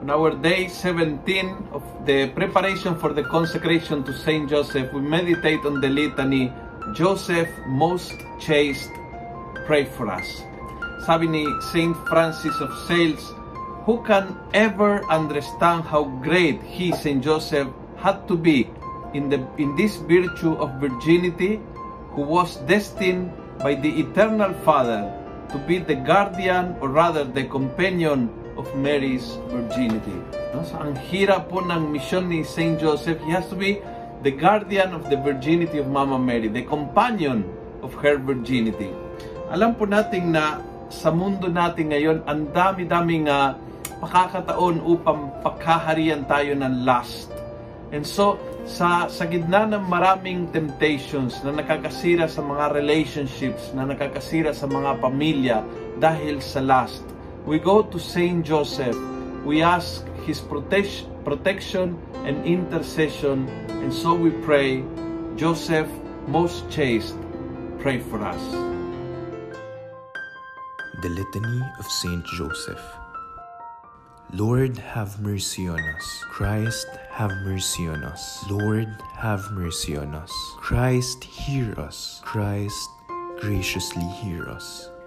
On our day 17 of the preparation for the consecration to Saint Joseph, we meditate on the litany, Joseph, most chaste, pray for us. Sabi ni Saint Francis of Sales, who can ever understand how great he, Saint Joseph, had to be in, the, in this virtue of virginity, who was destined by the Eternal Father to be the guardian or rather the companion of Mary's virginity. No? So, ang hirap po ng mission ni Saint Joseph. He has to be the guardian of the virginity of Mama Mary, the companion of her virginity. Alam po natin na sa mundo natin ngayon, ang dami-daming uh, pakakataon upang pagkaharian tayo ng lust. And so, sa, sa gitna ng maraming temptations na nakakasira sa mga relationships, na nakakasira sa mga pamilya dahil sa lust, we go to Saint Joseph. We ask his prote- protection and intercession, and so we pray, Joseph, most chaste, pray for us. The Litany of Saint Joseph. Lord, have mercy on us. Christ, have mercy on us. Lord, have mercy on us. Christ, hear us. Christ, graciously hear us.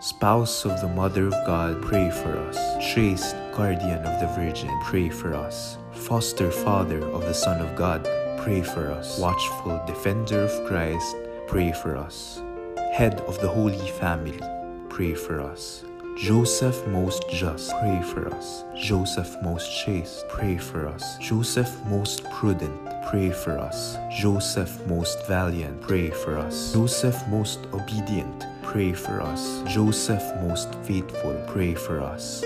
Spouse of the Mother of God, pray for us. Chaste Guardian of the Virgin, pray for us. Foster Father of the Son of God, pray for us. Watchful Defender of Christ, pray for us. Head of the Holy Family, pray for us. Joseph most just, pray for us. Joseph most chaste, pray for us. Joseph most prudent, pray for us. Joseph most valiant, pray for us. Joseph most obedient, pray for us. Joseph most faithful, pray for us.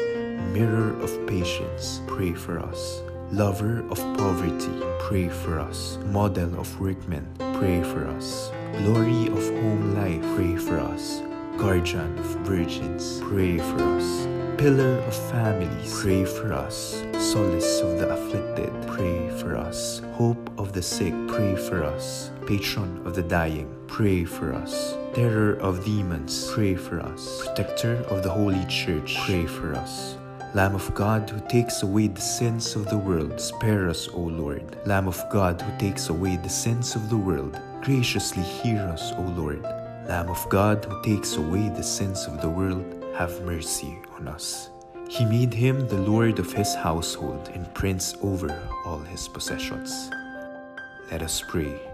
Mirror of patience, pray for us. Lover of poverty, pray for us. Model of workmen, pray for us. Glory of home life, pray for us. Guardian of virgins, pray for us. Pillar of families, pray for us. Solace of the afflicted, pray for us. Hope of the sick, pray for us. Patron of the dying, pray for us. Terror of demons, pray for us. Protector of the Holy Church, pray for us. Lamb of God who takes away the sins of the world, spare us, O Lord. Lamb of God who takes away the sins of the world, graciously hear us, O Lord. Lamb of God who takes away the sins of the world, have mercy on us. He made him the Lord of his household and prince over all his possessions. Let us pray.